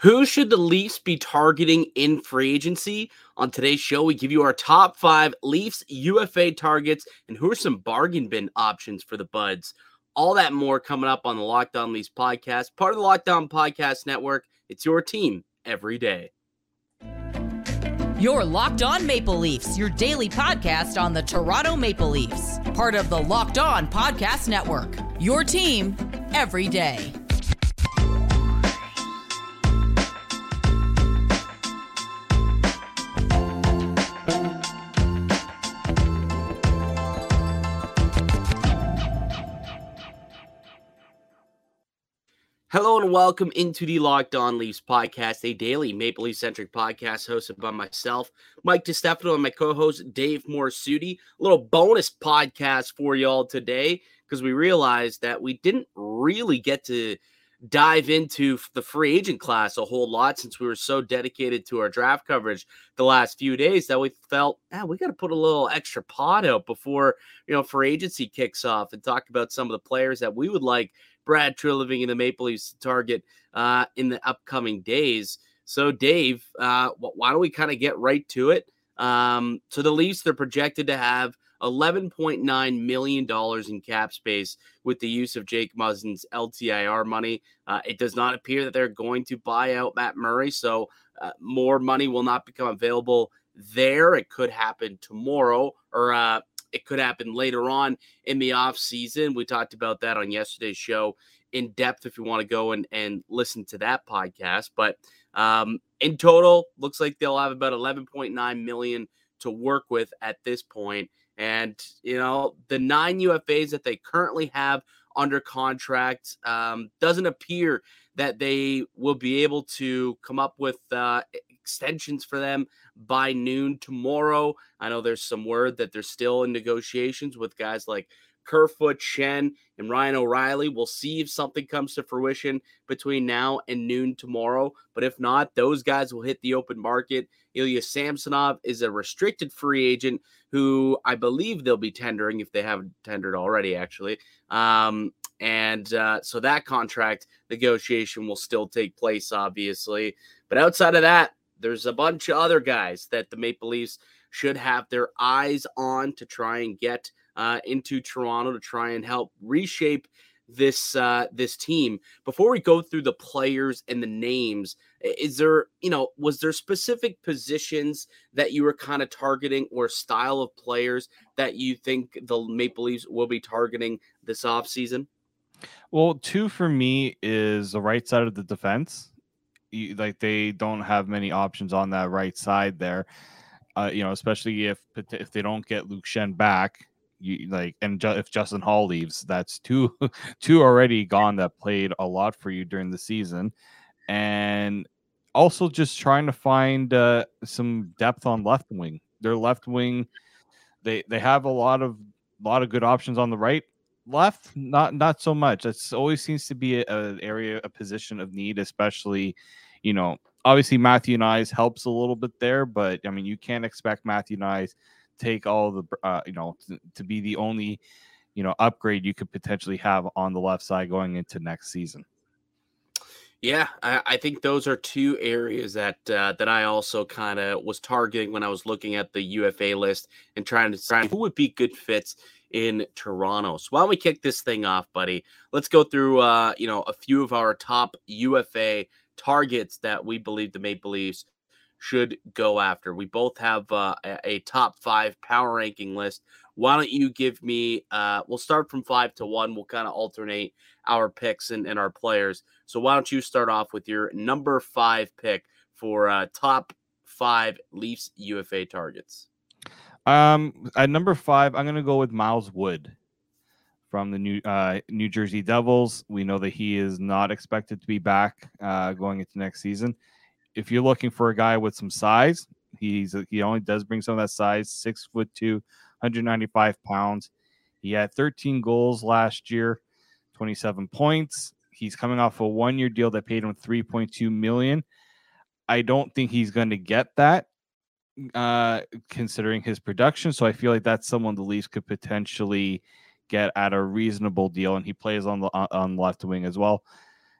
Who should the Leafs be targeting in free agency? On today's show, we give you our top five Leafs UFA targets and who are some bargain bin options for the Buds. All that more coming up on the Locked On Leafs podcast, part of the Locked On Podcast Network. It's your team every day. Your Locked On Maple Leafs, your daily podcast on the Toronto Maple Leafs, part of the Locked On Podcast Network. Your team every day. Hello and welcome into the Locked On Leafs podcast, a daily Maple Leaf centric podcast hosted by myself, Mike DiStefano, and my co host, Dave Morassutti. A little bonus podcast for y'all today because we realized that we didn't really get to dive into the free agent class a whole lot since we were so dedicated to our draft coverage the last few days that we felt, ah, we got to put a little extra pod out before, you know, free agency kicks off and talk about some of the players that we would like Brad Treliving in the Maple Leafs to target uh, in the upcoming days. So, Dave, uh, why don't we kind of get right to it? Um, so, the Leafs, they're projected to have $11.9 million in cap space with the use of Jake Muzzin's LTIR money. Uh, it does not appear that they're going to buy out Matt Murray, so uh, more money will not become available there. It could happen tomorrow or uh, it could happen later on in the off season. We talked about that on yesterday's show in depth if you want to go and, and listen to that podcast. But um, in total, looks like they'll have about 11.9 million to work with at this point. And you know, the nine UFAs that they currently have under contract um, doesn't appear that they will be able to come up with uh, extensions for them by noon tomorrow. I know there's some word that they're still in negotiations with guys like Kerfoot, Schenn, and Ryan O'Reilly. We'll see if something comes to fruition between now and noon tomorrow. But if not, those guys will hit the open market. Ilya Samsonov is a restricted free agent who I believe they'll be tendering if they haven't tendered already, actually. Um, and uh, so that contract negotiation will still take place, obviously. But outside of that, there's a bunch of other guys that the Maple Leafs should have their eyes on to try and get uh, into Toronto to try and help reshape this uh, this team. Before we go through the players and the names, is there you know was there specific positions that you were kind of targeting or style of players that you think the Maple Leafs will be targeting this offseason? Well, two for me is the right side of the defense you, like they don't have many options on that right side there. Uh, you know, especially if if they don't get Luke Schenn back, you like, and ju- if Justin Holl leaves, that's two two already gone that played a lot for you during the season, and also just trying to find uh, some depth on left wing. Their left wing, they they have a lot of a lot of good options on the right. Left not not so much. It's always seems to be an area a position of need especially you know obviously matthew knies helps a little bit there but i mean you can't expect matthew knies take all the uh, you know to, to be the only you know upgrade you could potentially have on the left side going into next season yeah, I, I, think those are two areas that uh, that I also kind of was targeting when I was looking at the UFA list and trying to decide who would be good fits in Toronto. So why don't we kick this thing off, buddy? Let's go through uh, you know, a few of our top UFA targets that we believe the Maple Leafs should go after. We both have uh, a, top five power ranking list. Why don't you give me? Uh, we'll start from five to one. We'll kind of alternate our picks and, and, our players. So why don't you start off with your number five pick for uh, top five Leafs UFA targets? Um, at number five, I'm gonna go with Miles Wood from the New uh, New Jersey Devils. We know that he is not expected to be back uh, going into next season. If you're looking for a guy with some size, he's he only does bring some of that size. Six foot two, 195 pounds. He had 13 goals last year, 27 points. He's coming off a one-year deal that paid him 3.2 million. I don't think he's going to get that uh, considering his production. So I feel like that's someone the Leafs could potentially get at a reasonable deal, and he plays on the on left wing as well.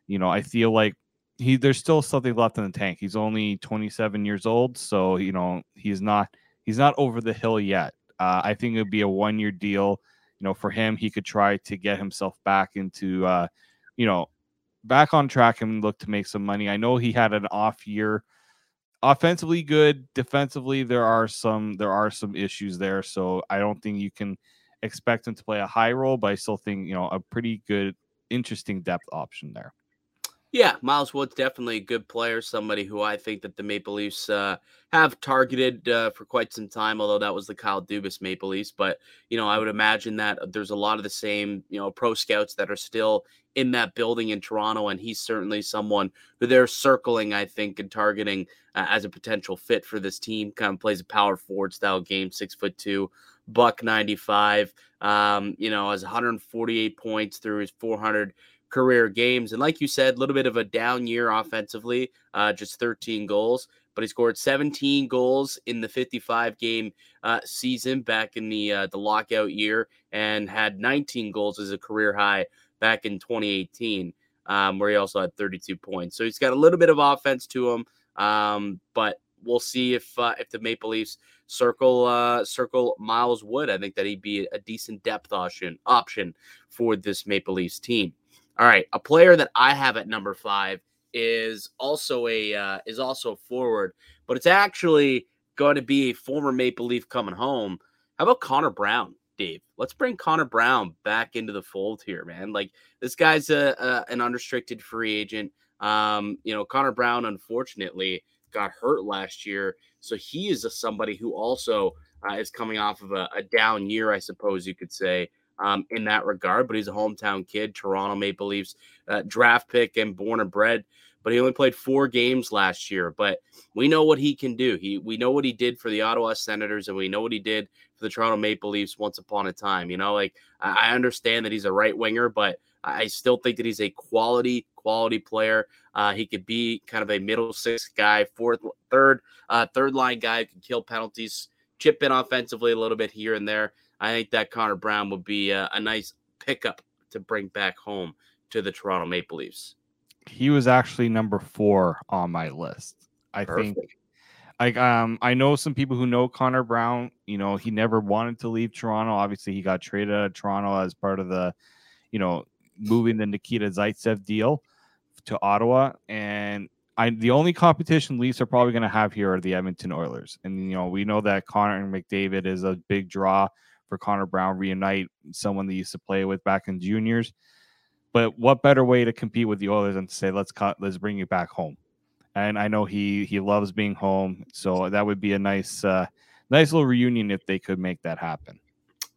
You know, I feel like he there's still something left in the tank. He's only 27 years old, so you know he's not he's not over the hill yet. Uh, I think it would be a one year deal. You know, for him, he could try to get himself back into, uh, you know, back on track and look to make some money. I know he had an off year. Offensively good, defensively there are some there are some issues there. So I don't think you can expect him to play a high role, but I still think you know a pretty good, interesting depth option there. Yeah, Miles Wood's definitely a good player, somebody who I think that the Maple Leafs uh, have targeted uh, for quite some time, although that was the Kyle Dubas Maple Leafs. But, you know, I would imagine that there's a lot of the same, you know, pro scouts that are still in that building in Toronto, and he's certainly someone who they're circling, I think, and targeting uh, as a potential fit for this team. Kind of plays a power forward style game, six foot two, buck 95, um, you know, has 148 points through his 400- career games. And like you said, a little bit of a down year offensively, uh, just 13 goals, but he scored 17 goals in the 55 game uh, season back in the uh, the lockout year, and had 19 goals as a career high back in 2018, um, where he also had 32 points. So he's got a little bit of offense to him, um, but we'll see if uh, if the Maple Leafs circle uh, circle Miles Wood. I think that he'd be a decent depth option option for this Maple Leafs team. All right, a player that I have at number five is also a uh, is also a forward, but it's actually going to be a former Maple Leaf coming home. How about Connor Brown, Dave? Let's bring Connor Brown back into the fold here, man. Like this guy's a, a an unrestricted free agent. Um, you know, Connor Brown unfortunately got hurt last year, so he is a, somebody who also uh, is coming off of a, a down year, I suppose you could say um, in that regard. But he's a hometown kid, Toronto Maple Leafs uh, draft pick and born and bred. But he only played four games last year. But we know what he can do. He we know what he did for the Ottawa Senators, and we know what he did for the Toronto Maple Leafs once upon a time. You know, like I understand that he's a right winger, but I still think that he's a quality, quality player. Uh, he could be kind of a middle six guy, fourth, third, uh, third line guy who can kill penalties, chip in offensively a little bit here and there. I think that Connor Brown would be a, a nice pickup to bring back home to the Toronto Maple Leafs. He was actually number four on my list. I Perfect. think like um I know some people who know Connor Brown, you know, he never wanted to leave Toronto. Obviously, he got traded out of Toronto as part of the, you know, moving the Nikita Zaitsev deal to Ottawa. And I the only competition Leafs are probably gonna have here are the Edmonton Oilers. And you know, we know that Connor and McDavid is a big draw for Connor Brown reunite someone they used to play with back in juniors. But what better way to compete with the Oilers than to say let's cut, let's bring you back home? And I know he he loves being home, so that would be a nice uh, nice little reunion if they could make that happen.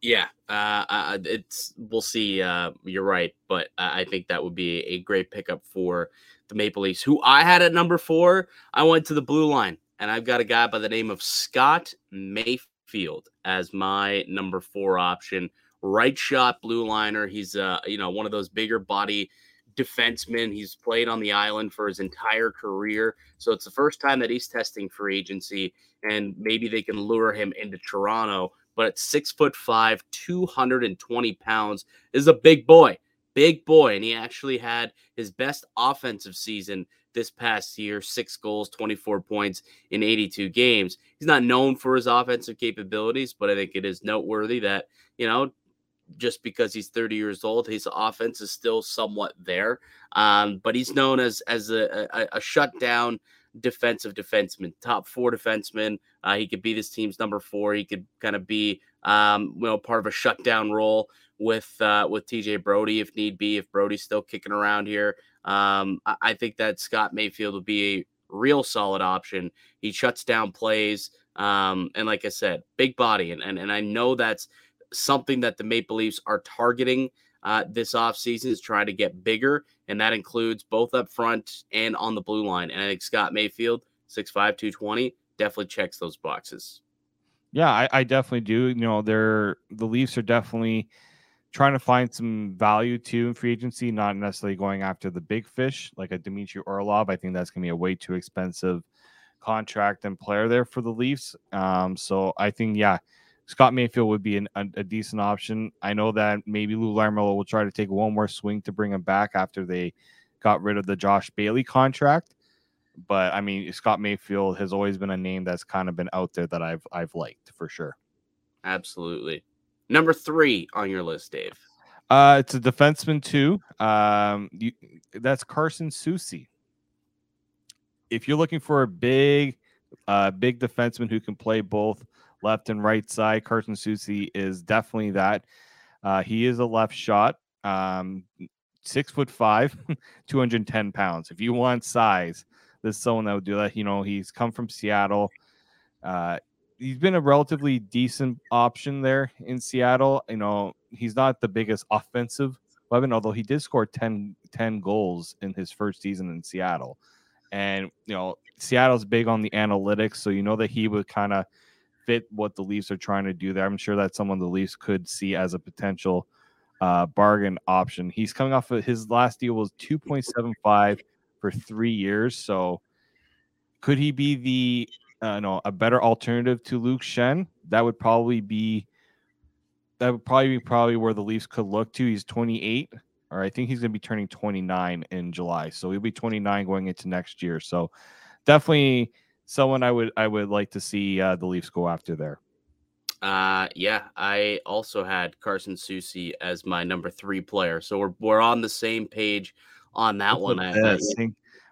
Yeah, uh, it's we'll see. Uh, you're right, but I think that would be a great pickup for the Maple Leafs, who I had at number four. I went to the blue line, and I've got a guy by the name of Scott Mayfield field as my number four option. Right shot blue liner. He's uh, you know, one of those bigger body defensemen. He's played on the island for his entire career. So it's the first time that he's testing for agency, and maybe they can lure him into Toronto. But at six foot five, 220 pounds, is a big boy. Big boy. And he actually had his best offensive season this past year six goals, 24 points in 82 games. He's not known for his offensive capabilities, but I think it is noteworthy that, you know, just because he's 30 years old, his offense is still somewhat there. Um, but he's known as as a, a, a shutdown defensive defenseman, top four defenseman. Uh, he could be this team's number four. He could kind of be, um, you know, part of a shutdown role with uh, with TJ Brodie if need be. If Brodie's still kicking around here, um, I, think that Scott Mayfield would be a real solid option. He shuts down plays. Um, and like I said, big body. And, and, and I know that's something that the Maple Leafs are targeting uh, this offseason is trying to get bigger. And that includes both up front and on the blue line. And I think Scott Mayfield, 6'5, 220, definitely checks those boxes. Yeah, I, I definitely do. You know, they're the Leafs are definitely – trying to find some value too in free agency, not necessarily going after the big fish like a Dmitry Orlov. I think that's going to be a way too expensive contract and player there for the Leafs. Um, so I think, yeah, Scott Mayfield would be an, a, a, decent option. I know that maybe Lou Lamoriello will try to take one more swing to bring him back after they got rid of the Josh Bailey contract. But I mean, Scott Mayfield has always been a name that's kind of been out there that I've I've liked for sure. Absolutely. Number three on your list, Dave. Uh, it's a defenseman too. Um, you, that's Carson Soucy. If you're looking for a big, uh, big defenseman who can play both left and right side, Carson Soucy is definitely that. Uh, he is a left shot. Um, six foot five, 210 pounds. If you want size, this is someone that would do that. You know, he's come from Seattle. Uh, he's been a relatively decent option there in Seattle. You know, he's not the biggest offensive weapon, although he did score 10, 10 goals in his first season in Seattle. And, you know, Seattle's big on the analytics, so you know that he would kind of fit what the Leafs are trying to do there. I'm sure that's someone the Leafs could see as a potential uh, bargain option. He's coming off of his last deal was 2.75 for three years. So could he be the uh, no a better alternative to Luke Schenn, That would probably be that would probably be probably where the Leafs could look to. He's 28, or I think he's going to be turning 29 in July. So he'll be 29 going into next year. So definitely someone I would I would like to see uh, the Leafs go after there. Uh, yeah, I also had Carson Soucy as my number three player, so we're we're on the same page on that one. I, I,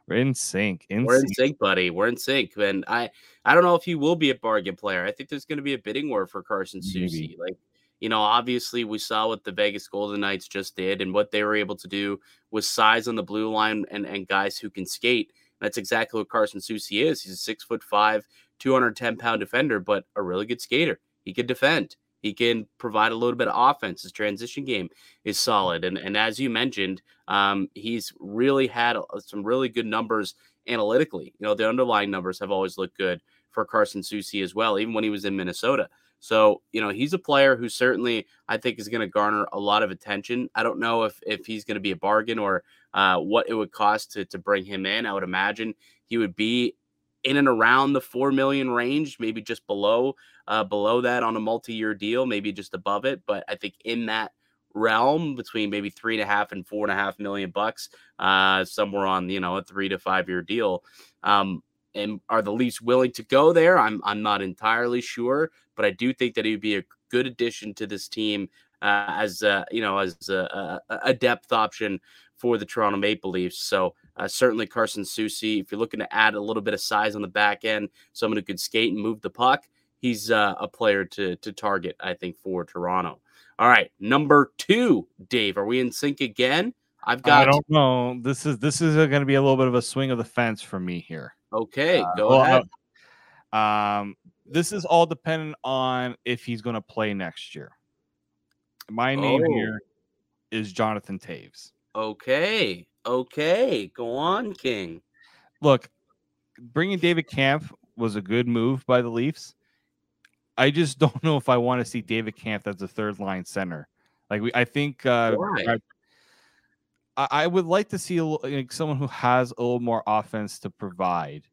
we're in sync. In we're sync. in sync, buddy. We're in sync, and I I don't know if he will be a bargain player. I think there's going to be a bidding war for Carson Soucy. Like you know, obviously we saw what the Vegas Golden Knights just did and what they were able to do with size on the blue line and and guys who can skate. That's exactly what Carson Soucy is. He's a six foot five, 210 pound defender, but a really good skater. He could defend. He can provide a little bit of offense. His transition game is solid, and and as you mentioned, um, he's really had some really good numbers analytically. You know, the underlying numbers have always looked good for Carson Soucy as well, even when he was in Minnesota. So you know, he's a player who certainly I think is going to garner a lot of attention. I don't know if if he's going to be a bargain or uh, what it would cost to to bring him in. I would imagine he would be in and around the four million range, maybe just below uh, below that on a multi-year deal, maybe just above it. But I think in that realm between maybe three and a half and four and a half million bucks, uh, somewhere on you know a three to five year deal. Um, and are the Leafs willing to go there? I'm I'm not entirely sure, but I do think that he would be a good addition to this team uh, as uh, you know as a, a, depth option for the Toronto Maple Leafs. So uh, certainly Carson Soucy, if you're looking to add a little bit of size on the back end, someone who could skate and move the puck, he's uh, a player to to target. I think for Toronto. All right, number two, Dave. Are we in sync again? I've got. I don't know. This is this is going to be a little bit of a swing of the fence for me here. Okay, uh, go well, ahead. Um, this is all dependent on if he's going to play next year. My name oh. here is Jonathan Toews. Okay. Okay. Go on, King. Look, bringing David Kampf was a good move by the Leafs. I just don't know if I want to see David Kampf as a third line center. Like we, I think uh, I, I, would like to see a, like someone who has a little more offense to provide,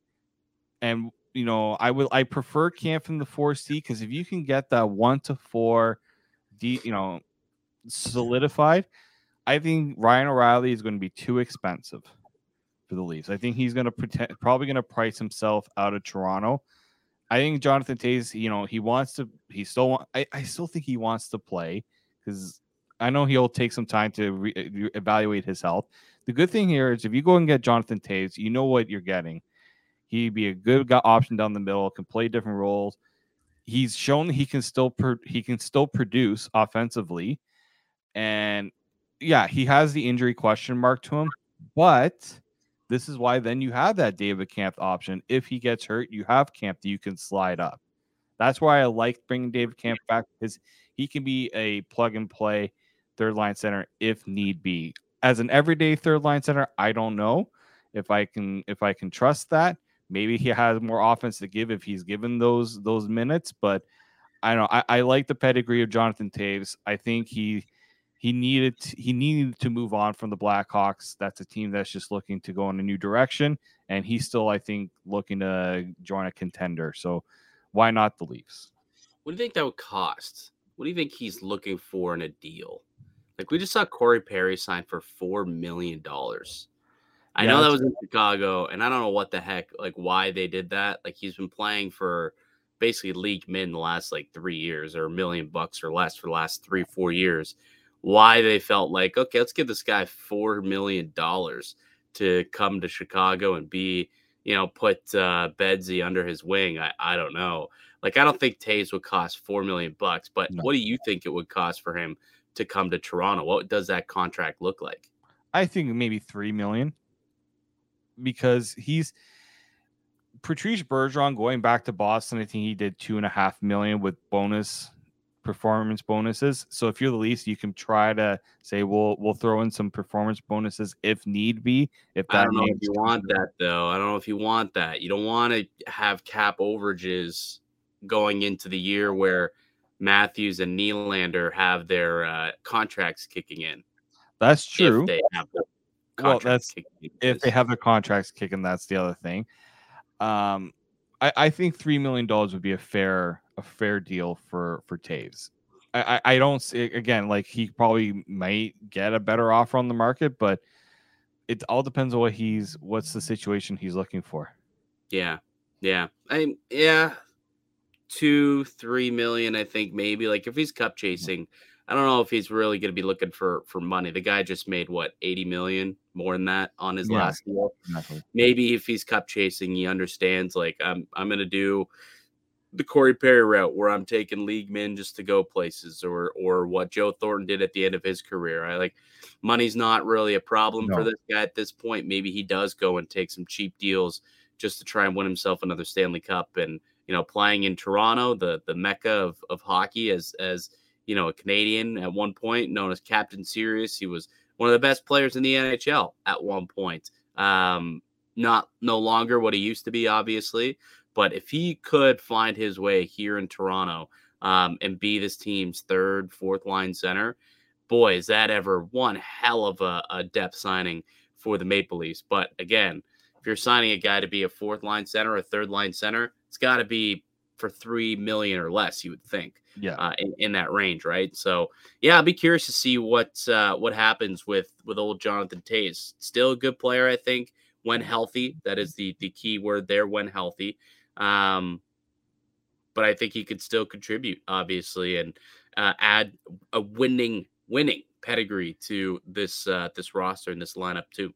and you know, I would I prefer Kampf in the four C because if you can get that one to four, D, you know, solidified, I think Ryan O'Reilly is going to be too expensive for the Leafs. I think he's going to pretend, probably going to price himself out of Toronto. I think Jonathan Toews, you know, he wants to. He still want. I, I still think he wants to play because I know he'll take some time to eh, re- evaluate his health. The good thing here is if you go and get Jonathan Toews, you know what you're getting. He'd be a good option down the middle, can play different roles. He's shown he can still per- he can still produce offensively, and yeah, he has the injury question mark to him, but this is why then you have that David Kampf option. If he gets hurt, you have Kampf that you can slide up. That's why I like bringing David Kampf back because he can be a plug and play third line center if need be. As an everyday third line center, I don't know if I can if I can trust that. Maybe he has more offense to give if he's given those those minutes, but I don't know. I, I like the pedigree of Jonathan Toews. I think he he needed to, he needed to move on from the Blackhawks. That's a team that's just looking to go in a new direction, and he's still, I think, looking to join a contender. So, why not the Leafs? What do you think that would cost? What do you think he's looking for in a deal? Like we just saw Corey Perry sign for four million dollars. I Yeah, know that was in Chicago, and I don't know what the heck, like why they did that. Like he's been playing for basically league min the last like three years, or a million bucks or less for the last three, four years. Why they felt like, okay, let's give this guy four million dollars to come to Chicago and be, you know, put uh Bedsy under his wing. I, I don't know. Like I don't think Toews would cost four million bucks, but No. what do you think it would cost for him to come to Toronto? What does that contract look like? I think maybe three million because he's Patrice Bergeron going back to Boston. I think he did two and a half million with bonus performance bonuses. So if you're the least, you can try to say we'll we'll throw in some performance bonuses if need be. If that I don't know if you want that though. I don't know if you want that. You don't want to have cap overages going into the year where Matthews and Nylander have their uh, contracts kicking in. that's true. If they have the Well, that's- kicking in. if they have their contracts kicking, that's the other thing. Um, I, I think three million dollars would be a fair a fair deal for for Toews. I, I, I don't see again like he probably might get a better offer on the market, but it all depends on what he's what's the situation he's looking for. Yeah, yeah, I yeah, two, three million. I think maybe like if he's cup mm-hmm. chasing, I don't know if he's really going to be looking for for money. The guy just made what eighty million more than that on his Yeah. last deal. maybe if he's cup chasing, he understands like I'm I'm gonna do the Corey Perry route where I'm taking league men just to go places, or or what Joe Thornton did at the end of his career. I like money's not really a problem for this guy at this point. Maybe he does go and take some cheap deals just to try and win himself another Stanley Cup. And you know, playing in Toronto, the the mecca of of hockey, as as you know, a Canadian at one point, known as Captain Serious. He was one of the best players in the NHL at one point. Um, not no longer what he used to be, obviously. But if he could find his way here in Toronto um, and be this team's third, fourth line center, boy, is that ever one hell of a, a depth signing for the Maple Leafs. But again, if you're signing a guy to be a fourth line center, a third line center, it's got to be for three million or less, you would think Yeah, uh, in, in that range, right? So yeah, I'll be curious to see what uh, what happens with with old Jonathan Toews. Still a good player, I think, when healthy. That is the the key word there, when healthy. Um, but I think he could still contribute, obviously, and uh, add a winning winning pedigree to this uh, this roster and this lineup too.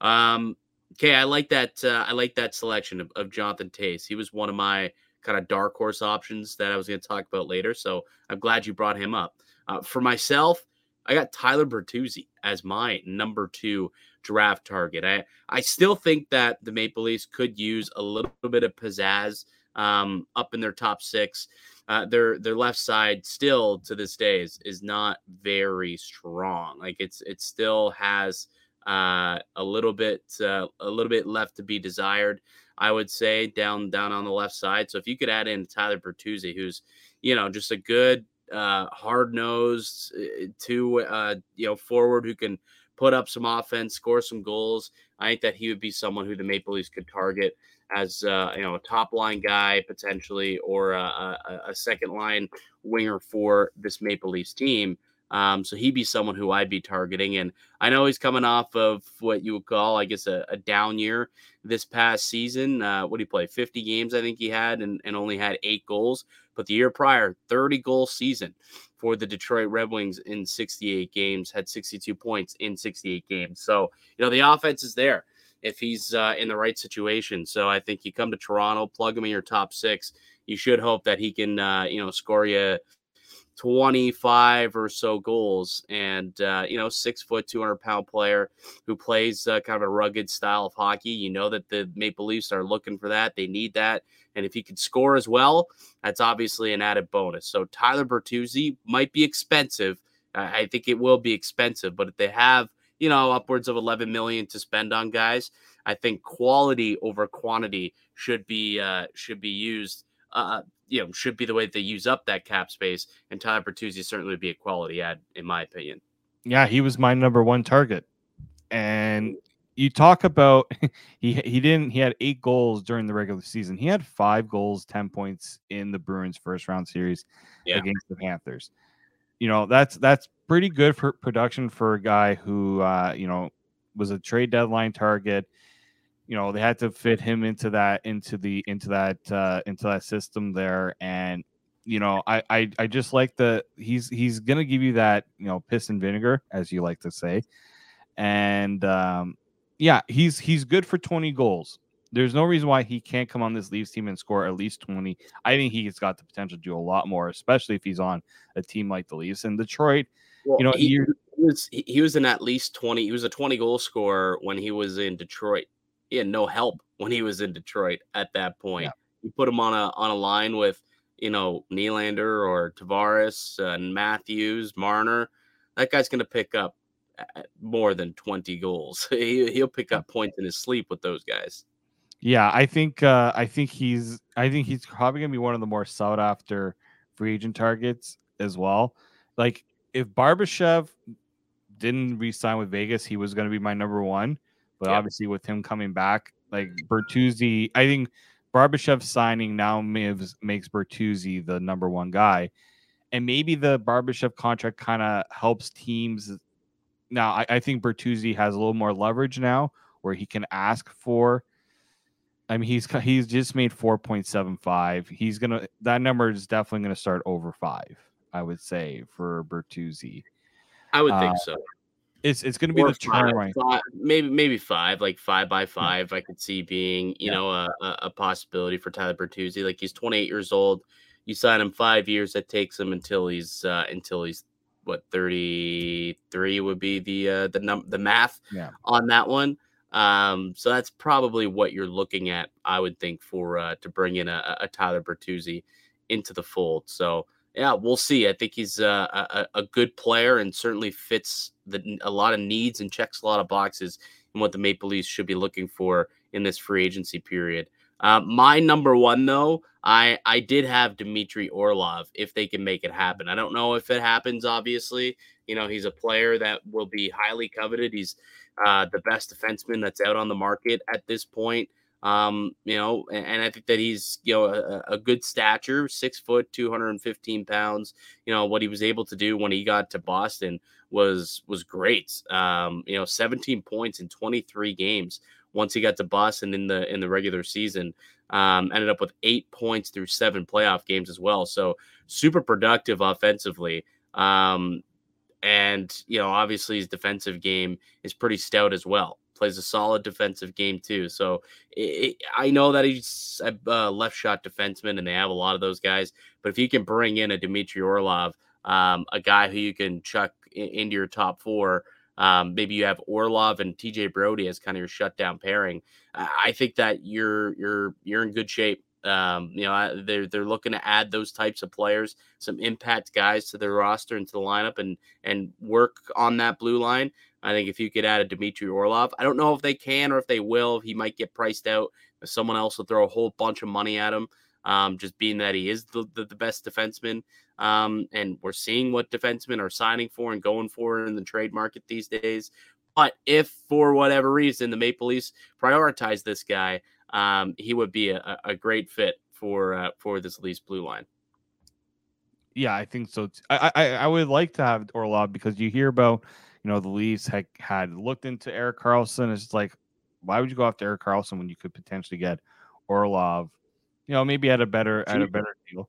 Um, okay, I like that. Uh, I like that selection of, of Jonathan Toews. He was one of my kind of dark horse options that I was going to talk about later. So I'm glad you brought him up. Uh, for myself, I got Tyler Bertuzzi as my number two draft target. I I still think that the Maple Leafs could use a little bit of pizzazz um, up in their top six. Uh, their their left side still to this day is is not very strong. Like it's it still has uh, a little bit uh, a little bit left to be desired. I would say down down on the left side. So if you could add in Tyler Bertuzzi, who's you know just a good uh, hard nosed two uh, you know forward who can put up some offense, score some goals. I think that he would be someone who the Maple Leafs could target as uh, you know a top line guy potentially, or a, a, a second line winger for this Maple Leafs team. Um, so he'd be someone who I'd be targeting. And I know he's coming off of what you would call, I guess, a, a down year this past season. Uh, what did he play? 50 games, I think he had, and, and only had eight goals. But the year prior, 30 goal season for the Detroit Red Wings in 68 games, had 62 points in 68 games. So, you know, the offense is there if he's uh, in the right situation. So I think you come to Toronto, plug him in your top six. You should hope that he can, uh, you know, score you 25 or so goals. And uh, you know six foot 200 pound player who plays uh, kind of a rugged style of hockey you know that the maple leafs are looking for that. They need that. And if he could score as well that's obviously an added bonus. So tyler bertuzzi might be expensive. I think it will be expensive but if they have you know upwards of 11 million to spend on guys i think quality over quantity should be uh, should be used uh, you know, should be the way they use up that cap space. And Tyler Bertuzzi certainly would be a quality ad, in my opinion. yeah, he was my number one target. And you talk about he he didn't he had eight goals during the regular season. He had five goals, ten points in the Bruins first round series Yeah. against the Panthers. You know that's that's pretty good for production for a guy who uh, you know was a trade deadline target. You know, they had to fit him into that into the into that uh, into that system there, and you know, I, I I just like the he's he's gonna give you that you know piss and vinegar as you like to say, and um, yeah, he's he's good for twenty goals. There's no reason why he can't come on this Leafs team and score at least 20. I think he's got the potential to do a lot more, especially if he's on a team like the Leafs. And Detroit, well, you know, he, he, was he was in at least 20. He was a 20 goal scorer when he was in Detroit. He had no help when he was in Detroit at that point. Yeah. You put him on a on a line with you know Nylander or Tavares and Matthews, Marner. That guy's going to pick up more than 20 goals. he, he'll pick up points in his sleep with those guys. Yeah, I think uh, I think he's I think he's probably gonna be one of the more sought after free agent targets as well. Like if Barbashev didn't re-sign with Vegas, he was gonna be my number one. But yeah. obviously with him coming back, like Bertuzzi, I think Barbashev signing now makes, makes Bertuzzi the number one guy. And maybe the Barbashev contract kind of helps teams. Now, I, I think Bertuzzi has a little more leverage now where he can ask for I mean, he's he's just made four point seven five. He's gonna that number is definitely gonna start over five. I would say for Bertuzzi. I would uh, think so. It's it's gonna be the five, turn five, maybe maybe five, like five by five. I could see being you yeah. know a, a possibility for Tyler Bertuzzi. Like he's twenty eight years old. You sign him five years. That takes him until he's uh, until he's what thirty three would be the uh, the num the math yeah. on that one. Um, so that's probably what you're looking at, I would think, for uh, to bring in a, a Tyler Bertuzzi into the fold. So yeah, we'll see. I think he's uh, a, a good player and certainly fits the, a lot of needs and checks a lot of boxes in what the Maple Leafs should be looking for in this free agency period. Uh, my number one, though, I I did have Dmitry Orlov if they can make it happen. I don't know if it happens. Obviously, you know he's a player that will be highly coveted. He's uh, the best defenseman that's out on the market at this point. Um, you know, and, and, I think that he's you know a, a, good stature, six foot, two hundred and fifteen pounds. You know what he was able to do when he got to Boston was was great. Um, you know, seventeen points in twenty three games once he got to Boston in the in the regular season. Um, ended up with eight points through seven playoff games as well. So super productive offensively. Um, and, you know, obviously his defensive game is pretty stout as well. Plays a solid defensive game too. So it, I know that he's a left shot defenseman and they have a lot of those guys. But if you can bring in a Dmitry Orlov, um, a guy who you can chuck into your top four, um, maybe you have Orlov and TJ Brodie as kind of your shutdown pairing. I think that you're you're you're in good shape um, you know, they're they're looking to add those types of players, some impact guys to their roster and to the lineup, and and work on that blue line. I think if you could add a Dmitry Orlov, I don't know if they can or if they will. He might get priced out. If Someone else will throw a whole bunch of money at him, um, just being that he is the, the, the best defenseman. Um, and we're seeing what defensemen are signing for and going for in the trade market these days. But if for whatever reason the Maple Leafs prioritize this guy, um, he would be a, a great fit for uh, for this Leafs blue line. Yeah, I think so. I, I I would like to have Orlov because you hear about you know the Leafs had had looked into Erik Karlsson. It's like why would you go after Erik Karlsson when you could potentially get Orlov? You know, maybe at a better cheaper. at a better deal,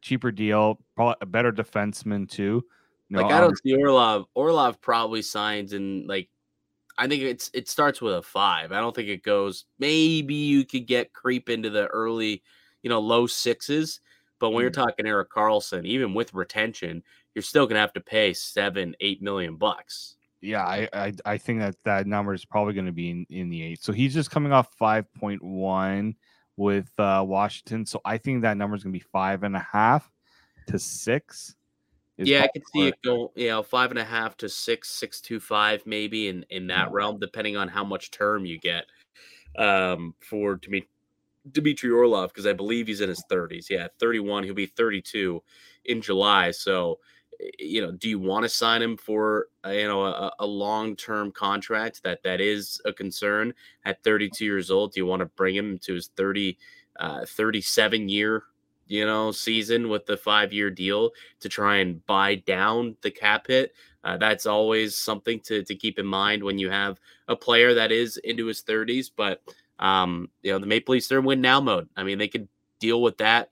cheaper deal, probably a better defenseman too. You know, like I don't see Orlov. Orlov probably signs in like I think it's it starts with a five. I don't think it goes. Maybe you could get creep into the early, you know, low sixes. But when mm. you're talking Erik Karlsson, even with retention, you're still gonna have to pay seven, eight million bucks. Yeah, I I, I think that that number is probably going to be in, in the eight. So he's just coming off five point one with uh, Washington. So I think that number is going to be five and a half to six yeah, I could see it go, you know, five and a half to six, six two five, maybe in in that yeah. realm, depending on how much term you get um, for Dmitry, Dmitry Orlov, because I believe he's in his thirties. Yeah, thirty one. He'll be thirty two in July. So, you know, do you want to sign him for you know a, a long term contract? That that is a concern at thirty two years old. Do you want to bring him to his 30, uh, 37 year you know, season with the five year deal to try and buy down the cap hit. uh, that's always something to to keep in mind when you have a player that is into his 30s. But um, you know, the Maple Leafs are in win now mode. I mean, they could deal with that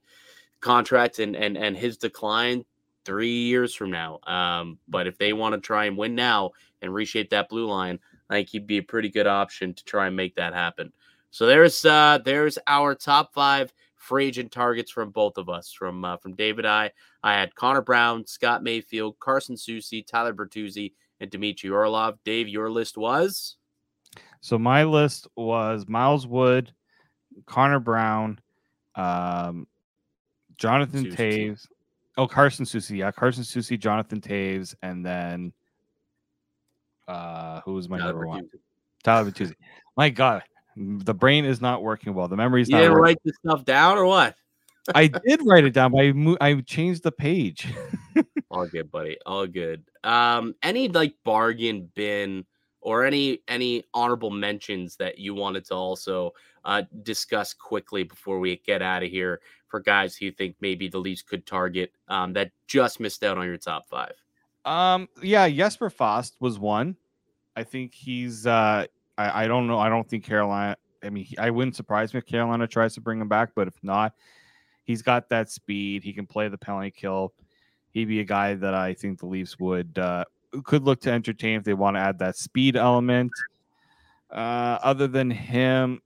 contract and and and his decline three years from now. Um, but if they want to try and win now and reshape that blue line, I think he'd be a pretty good option to try and make that happen. So there's uh there's our top five free agent targets from both of us. From uh, from David I, I had Connor Brown, Scott Mayfield, Carson Soucy, Tyler Bertuzzi, and Dmitry Orlov. Dave, your list was? So my list was Miles Wood, Connor Brown, um, Jonathan Soucy. Toews. Oh, Carson Soucy. Yeah, Carson Soucy, Jonathan Toews, and then uh who was my Tyler number one? Tyler Bertuzzi. My God, the brain is not working well. The memory's You not didn't working. write this stuff down or what? I did write it down, but I mo- I changed the page. All good, buddy. All good. Um, any like bargain bin or any any honorable mentions that you wanted to also uh discuss quickly before we get out of here for guys who you think maybe the Leafs could target um that just missed out on your top five. Um, yeah, Jesper Fast was one. I think he's. uh I, I don't know. I don't think Carolina. I mean, he, I wouldn't surprise me if Carolina tries to bring him back, but if not, he's got that speed. He can play the penalty kill. He'd be a guy that I think the Leafs would uh could look to entertain if they want to add that speed element. Uh, other than him,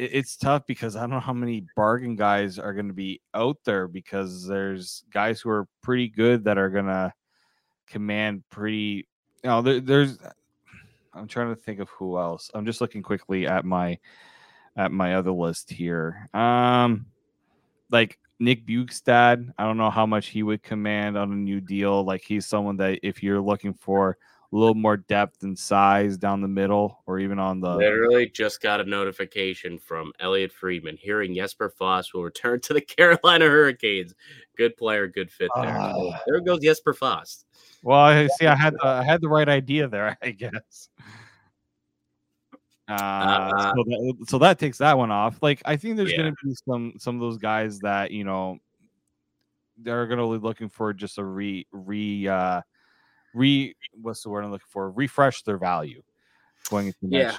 it's tough because I don't know how many bargain guys are going to be out there because there's guys who are pretty good that are going to command pretty you know there, there's i'm trying to think of who else. I'm just looking quickly at my at my other list here. Um like nick bjugstad i don't know how much he would command on a new deal. Like he's someone that if you're looking for a little more depth and size down the middle or even on the Literally just got a notification from Elliotte Friedman hearing Jesper Fast will return to the Carolina Hurricanes. Good player, good fit there. So Ah. there goes Jesper Fast. Well, I see. I had uh, I had the right idea there, I guess. Uh, Uh, so, that, so that takes that one off. Like, I think there's Yeah. going to be some some of those guys that you know they're going to be looking for just a re re uh re what's the word I'm looking for? Refresh their value going into next. Yeah.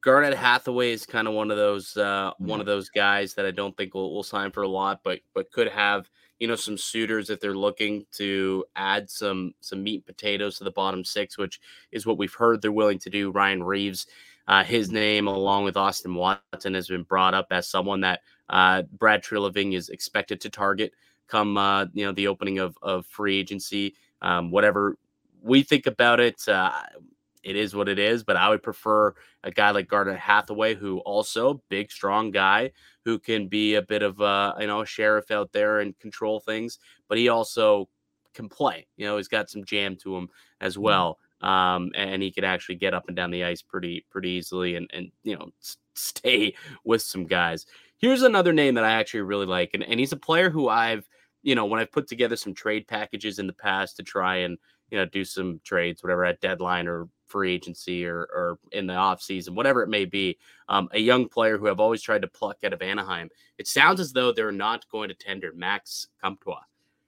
Garnet Hathaway is kind of one of those uh, one of those guys that I don't think will, will sign for a lot, but but could have you know some suitors if they're looking to add some some meat and potatoes to the bottom six, which is what we've heard they're willing to do. Ryan Reaves, uh, his name along with Austin Watson has been brought up as someone that uh, Brad Treliving is expected to target come uh, you know the opening of of free agency. Um, whatever we think about it, uh, it is what it is. But I would prefer a guy like Garnet Hathaway, who also big, strong guy who can be a bit of a you know a sheriff out there and control things, but he also can play. You know, he's got some jam to him as well, um, and he can actually get up and down the ice pretty pretty easily, and and you know s- stay with some guys. Here's another name that I actually really like, and, and he's a player who I've you know when I've put together some trade packages in the past to try and you know do some trades, whatever at deadline or free agency or, or in the off season, whatever it may be. Um, a young player who I've always tried to pluck out of Anaheim. It sounds as though they're not going to tender Max Comtois.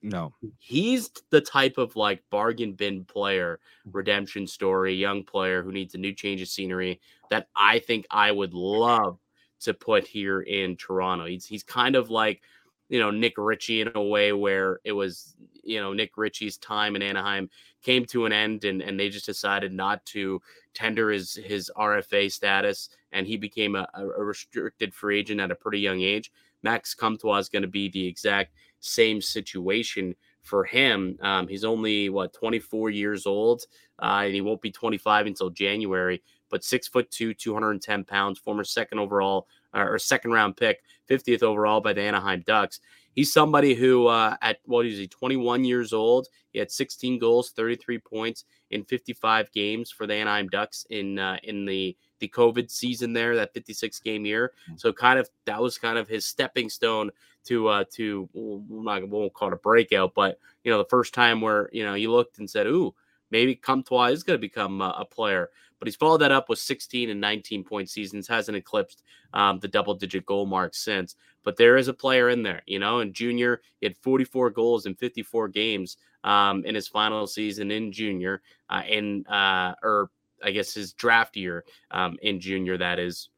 No. He's the type of like bargain bin player, redemption story, young player who needs a new change of scenery that I think I would love to put here in Toronto. He's he's kind of like you know Nick Ritchie in a way where it was you know Nick Ritchie's time in Anaheim came to an end and and they just decided not to tender his his RFA status and he became a, a restricted free agent at a pretty young age. Max Comtois is going to be the exact same situation for him. Um, he's only what 24 years old, uh, and he won't be 25 until January. But six foot two, 210 pounds, former second overall or second round pick, 50th overall by the Anaheim Ducks. He's somebody who, uh, at what is he, 21 years old? He had 16 goals, 33 points in 55 games for the Anaheim Ducks in uh, in the the COVID season there, that 56 game year. So kind of that was kind of his stepping stone to uh to we're not we won't call it a breakout, but you know the first time where you know you looked and said, "Ooh, maybe Comtois is going to become a, a player." But he's followed that up with 16 and 19 point seasons, hasn't eclipsed um, the double digit goal mark since. But there is a player in there, you know. And Junior, he had 44 goals in 54 games um, in his final season in junior, uh, in uh, or I guess his draft year um, in junior. That is.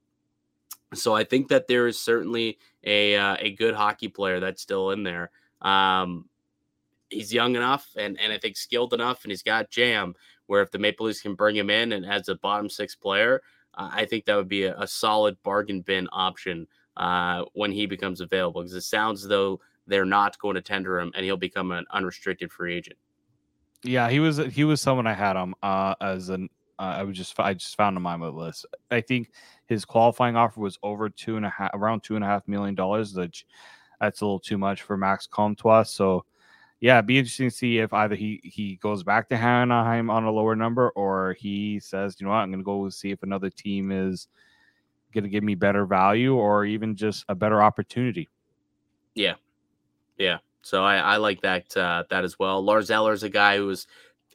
So I think that there is certainly a uh, a good hockey player that's still in there. Um, he's young enough and and I think skilled enough, and he's got jam. Where if the Maple Leafs can bring him in and as a bottom six player, uh, I think that would be a, a solid bargain bin option uh, when he becomes available. Because it sounds though they're not going to tender him, and he'll become an unrestricted free agent. Yeah, he was he was someone I had him uh, as an uh, I was just I just found him on my list. I think his qualifying offer was over two and a half around two and a half million dollars, which that's a little too much for Max Comtois. So yeah, it'd be interesting to see if either he he goes back to Anaheim on a lower number or he says, you know what, I'm gonna go see if another team is gonna give me better value or even just a better opportunity. Yeah. Yeah. So I, I like that uh, that as well. Lars Eller is a guy who was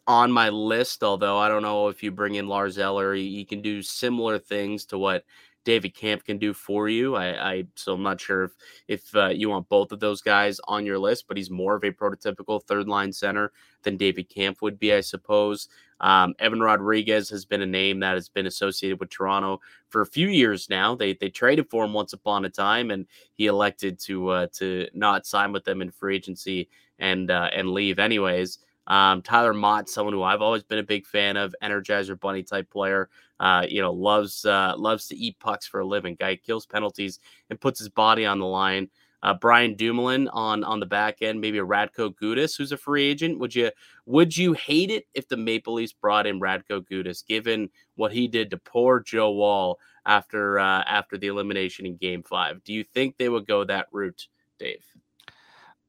on my list, although I don't know if you bring in Lars Eller, he, he can do similar things to what David Kampf can do for you. I, I so I'm not sure if if uh, you want both of those guys on your list, but he's more of a prototypical third line center than David Kampf would be, I suppose. Um, Evan Rodrigues has been a name that has been associated with Toronto for a few years now. They they traded for him once upon a time, and he elected to uh, to not sign with them in free agency and uh, and leave anyways. Um, Tyler Motte, someone who I've always been a big fan of, Energizer Bunny type player. Uh, you know, loves uh, loves to eat pucks for a living. Guy kills penalties and puts his body on the line. Uh, Brian Dumoulin on on the back end, maybe a Radko Gudas who's a free agent. Would you would you hate it if the Maple Leafs brought in Radko Gudas, given what he did to poor Joe Wall after uh, after the elimination in Game Five? Do you think they would go that route, Dave?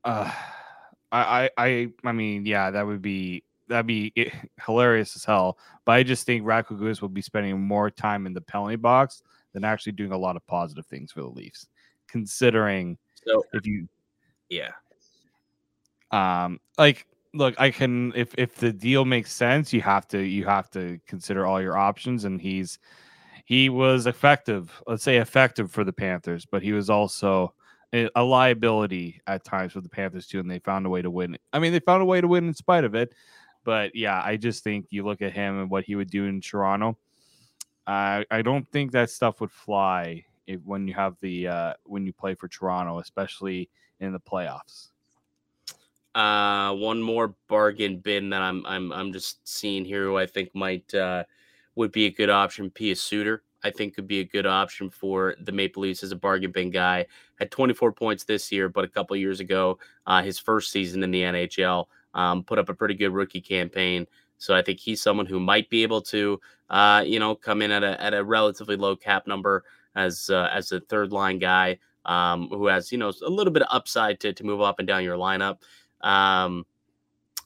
Uh, I I I mean, yeah, that would be that'd be it, hilarious as hell. But I just think Radko Gudas will be spending more time in the penalty box than actually doing a lot of positive things for the Leafs, considering so if you, yeah, um, like look, I can if if the deal makes sense, you have to you have to consider all your options, and he's he was effective, let's say effective for the Panthers, but he was also a liability at times for the Panthers too, and they found a way to win. I mean, they found a way to win in spite of it. But yeah, I just think you look at him and what he would do in Toronto. I I don't think that stuff would fly if, when you have the uh, when you play for Toronto, especially in the playoffs. Uh, one more bargain bin that I'm I'm I'm just seeing here who I think might uh, would be a good option. Pius Suter, I think could be a good option for the Maple Leafs as a bargain bin guy. Had 24 points this year, but a couple years ago, uh, his first season in the NHL, um, put up a pretty good rookie campaign. So I think he's someone who might be able to, uh, you know, come in at a at a relatively low cap number as uh, as a third line guy um, who has you know a little bit of upside to to move up and down your lineup. Um,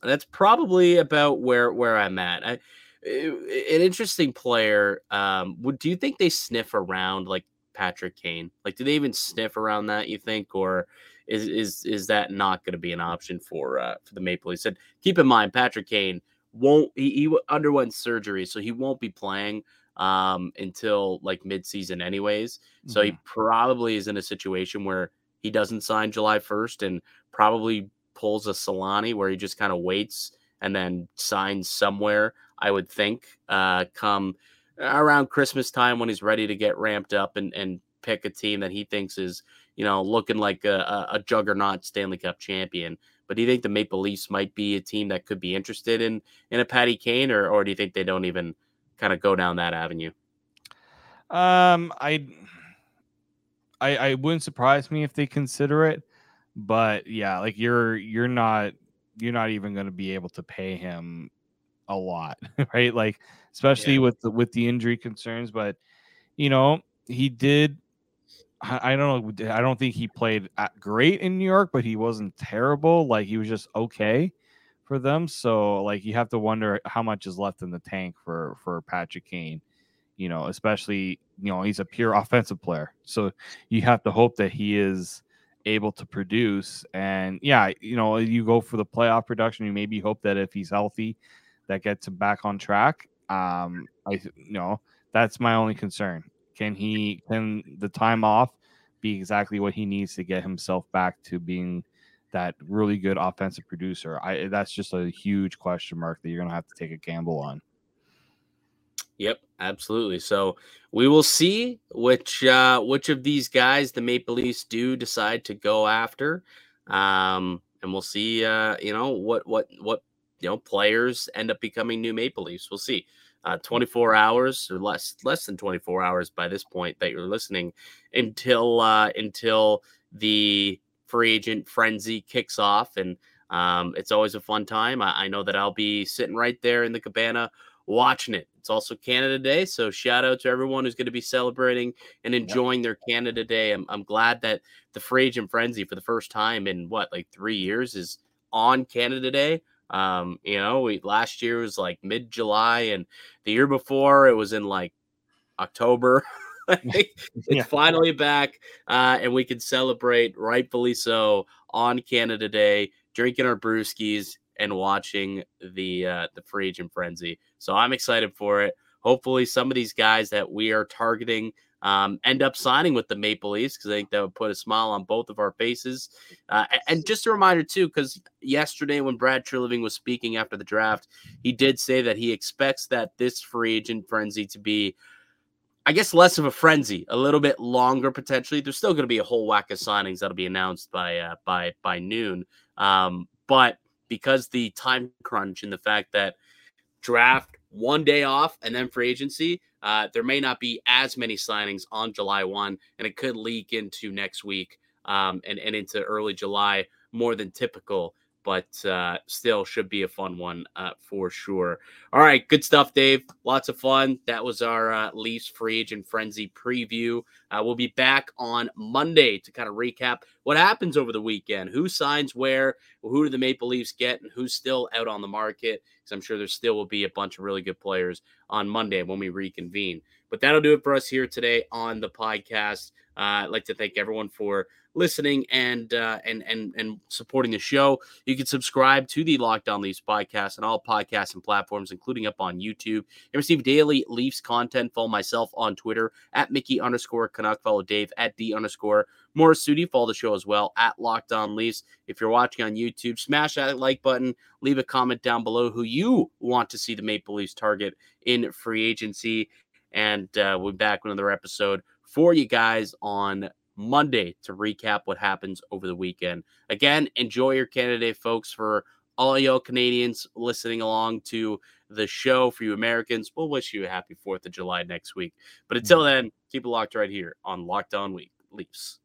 that's probably about where where I'm at. I, an interesting player. Um, would do you think they sniff around like Patrick Kane? Like, do they even sniff around that? You think, or is is is that not going to be an option for uh, for the Maple Leafs? And keep in mind, Patrick Kane won't he, he underwent surgery, so he won't be playing um, until like midseason, anyways. Mm-hmm. So he mm-hmm. probably is in a situation where he doesn't sign July first, and probably pulls a Selanne where he just kind of waits and then signs somewhere. I would think uh, come around Christmas time when he's ready to get ramped up and and pick a team that he thinks is you know, looking like a, a juggernaut Stanley Cup champion. But do you think the Maple Leafs might be a team that could be interested in in a Patty Kane, or or do you think they don't even kind of go down that avenue? Um, I, I, I wouldn't surprise me if they consider it, but yeah, like you're you're not you're not even going to be able to pay him a lot, right? Like especially yeah. with the with the injury concerns, but you know he did I don't know. I don't think he played great in New York, but he wasn't terrible. Like he was just okay for them. So like you have to wonder how much is left in the tank for for Patrick Kane. You know, especially you know he's a pure offensive player, so you have to hope that he is able to produce. And yeah, you know, you go for the playoff production. You maybe hope that if he's healthy, that gets him back on track. Um, I you know that's my only concern. Can he can the time off be exactly what he needs to get himself back to being that really good offensive producer. I that's just a huge question mark that you're gonna have to take a gamble on. Yep, absolutely. So we will see which uh, which of these guys the Maple Leafs do decide to go after, um, and we'll see. Uh, you know what what what you know players end up becoming new Maple Leafs. We'll see. Uh, 24 hours or less less than 24 hours by this point that you're listening until uh, until the free agent frenzy kicks off and um, it's always a fun time. I, I know that I'll be sitting right there in the cabana watching it. It's also Canada Day, so shout out to everyone who's going to be celebrating and enjoying yep. their Canada Day. I'm, I'm glad that the free agent frenzy for the first time in what like three years is on Canada Day. Um, you know, we last year was like mid July, and the year before it was in like October. it's yeah. finally back, uh, and we can celebrate rightfully so on Canada Day, drinking our brewskis and watching the uh, the free agent frenzy. So I'm excited for it. Hopefully, some of these guys that we are targeting um, end up signing with the Maple Leafs because I think that would put a smile on both of our faces. Uh, and just a reminder too, because yesterday when Brad Treliving was speaking after the draft, he did say that he expects that this free agent frenzy to be. I guess less of a frenzy, a little bit longer potentially. There's still going to be a whole whack of signings that'll be announced by uh, by by noon. Um, but because the time crunch and the fact that draft one day off and then free agency, uh, there may not be as many signings on July 1, and it could leak into next week um, and, and into early July more than typical but uh, still should be a fun one uh, for sure. All right, good stuff, Dave. Lots of fun. That was our uh, Leafs free agent frenzy preview. Uh, we'll be back on Monday to kind of recap what happens over the weekend, who signs where, who do the Maple Leafs get, and who's still out on the market. Because I'm sure there still will be a bunch of really good players on Monday when we reconvene. But that'll do it for us here today on the podcast. Uh, I'd like to thank everyone for listening and uh, and and and supporting the show. You can subscribe to the Locked On Leafs podcast on all podcasts and platforms, including up on YouTube, and receive daily Leafs content. Follow myself on Twitter at Mickey underscore Canuck. Follow Dave at D underscore Morassutti. Follow the show as well at Locked On Leafs. If you're watching on YouTube, smash that like button. Leave a comment down below who you want to see the Maple Leafs target in free agency. And uh, we'll be back with another episode for you guys on Monday to recap what happens over the weekend. Again, enjoy your Canada Day, folks. For all y'all Canadians listening along to the show, for you Americans, we'll wish you a happy 4th of July next week. But until mm-hmm. then, keep it locked right here on Locked On Week Leafs.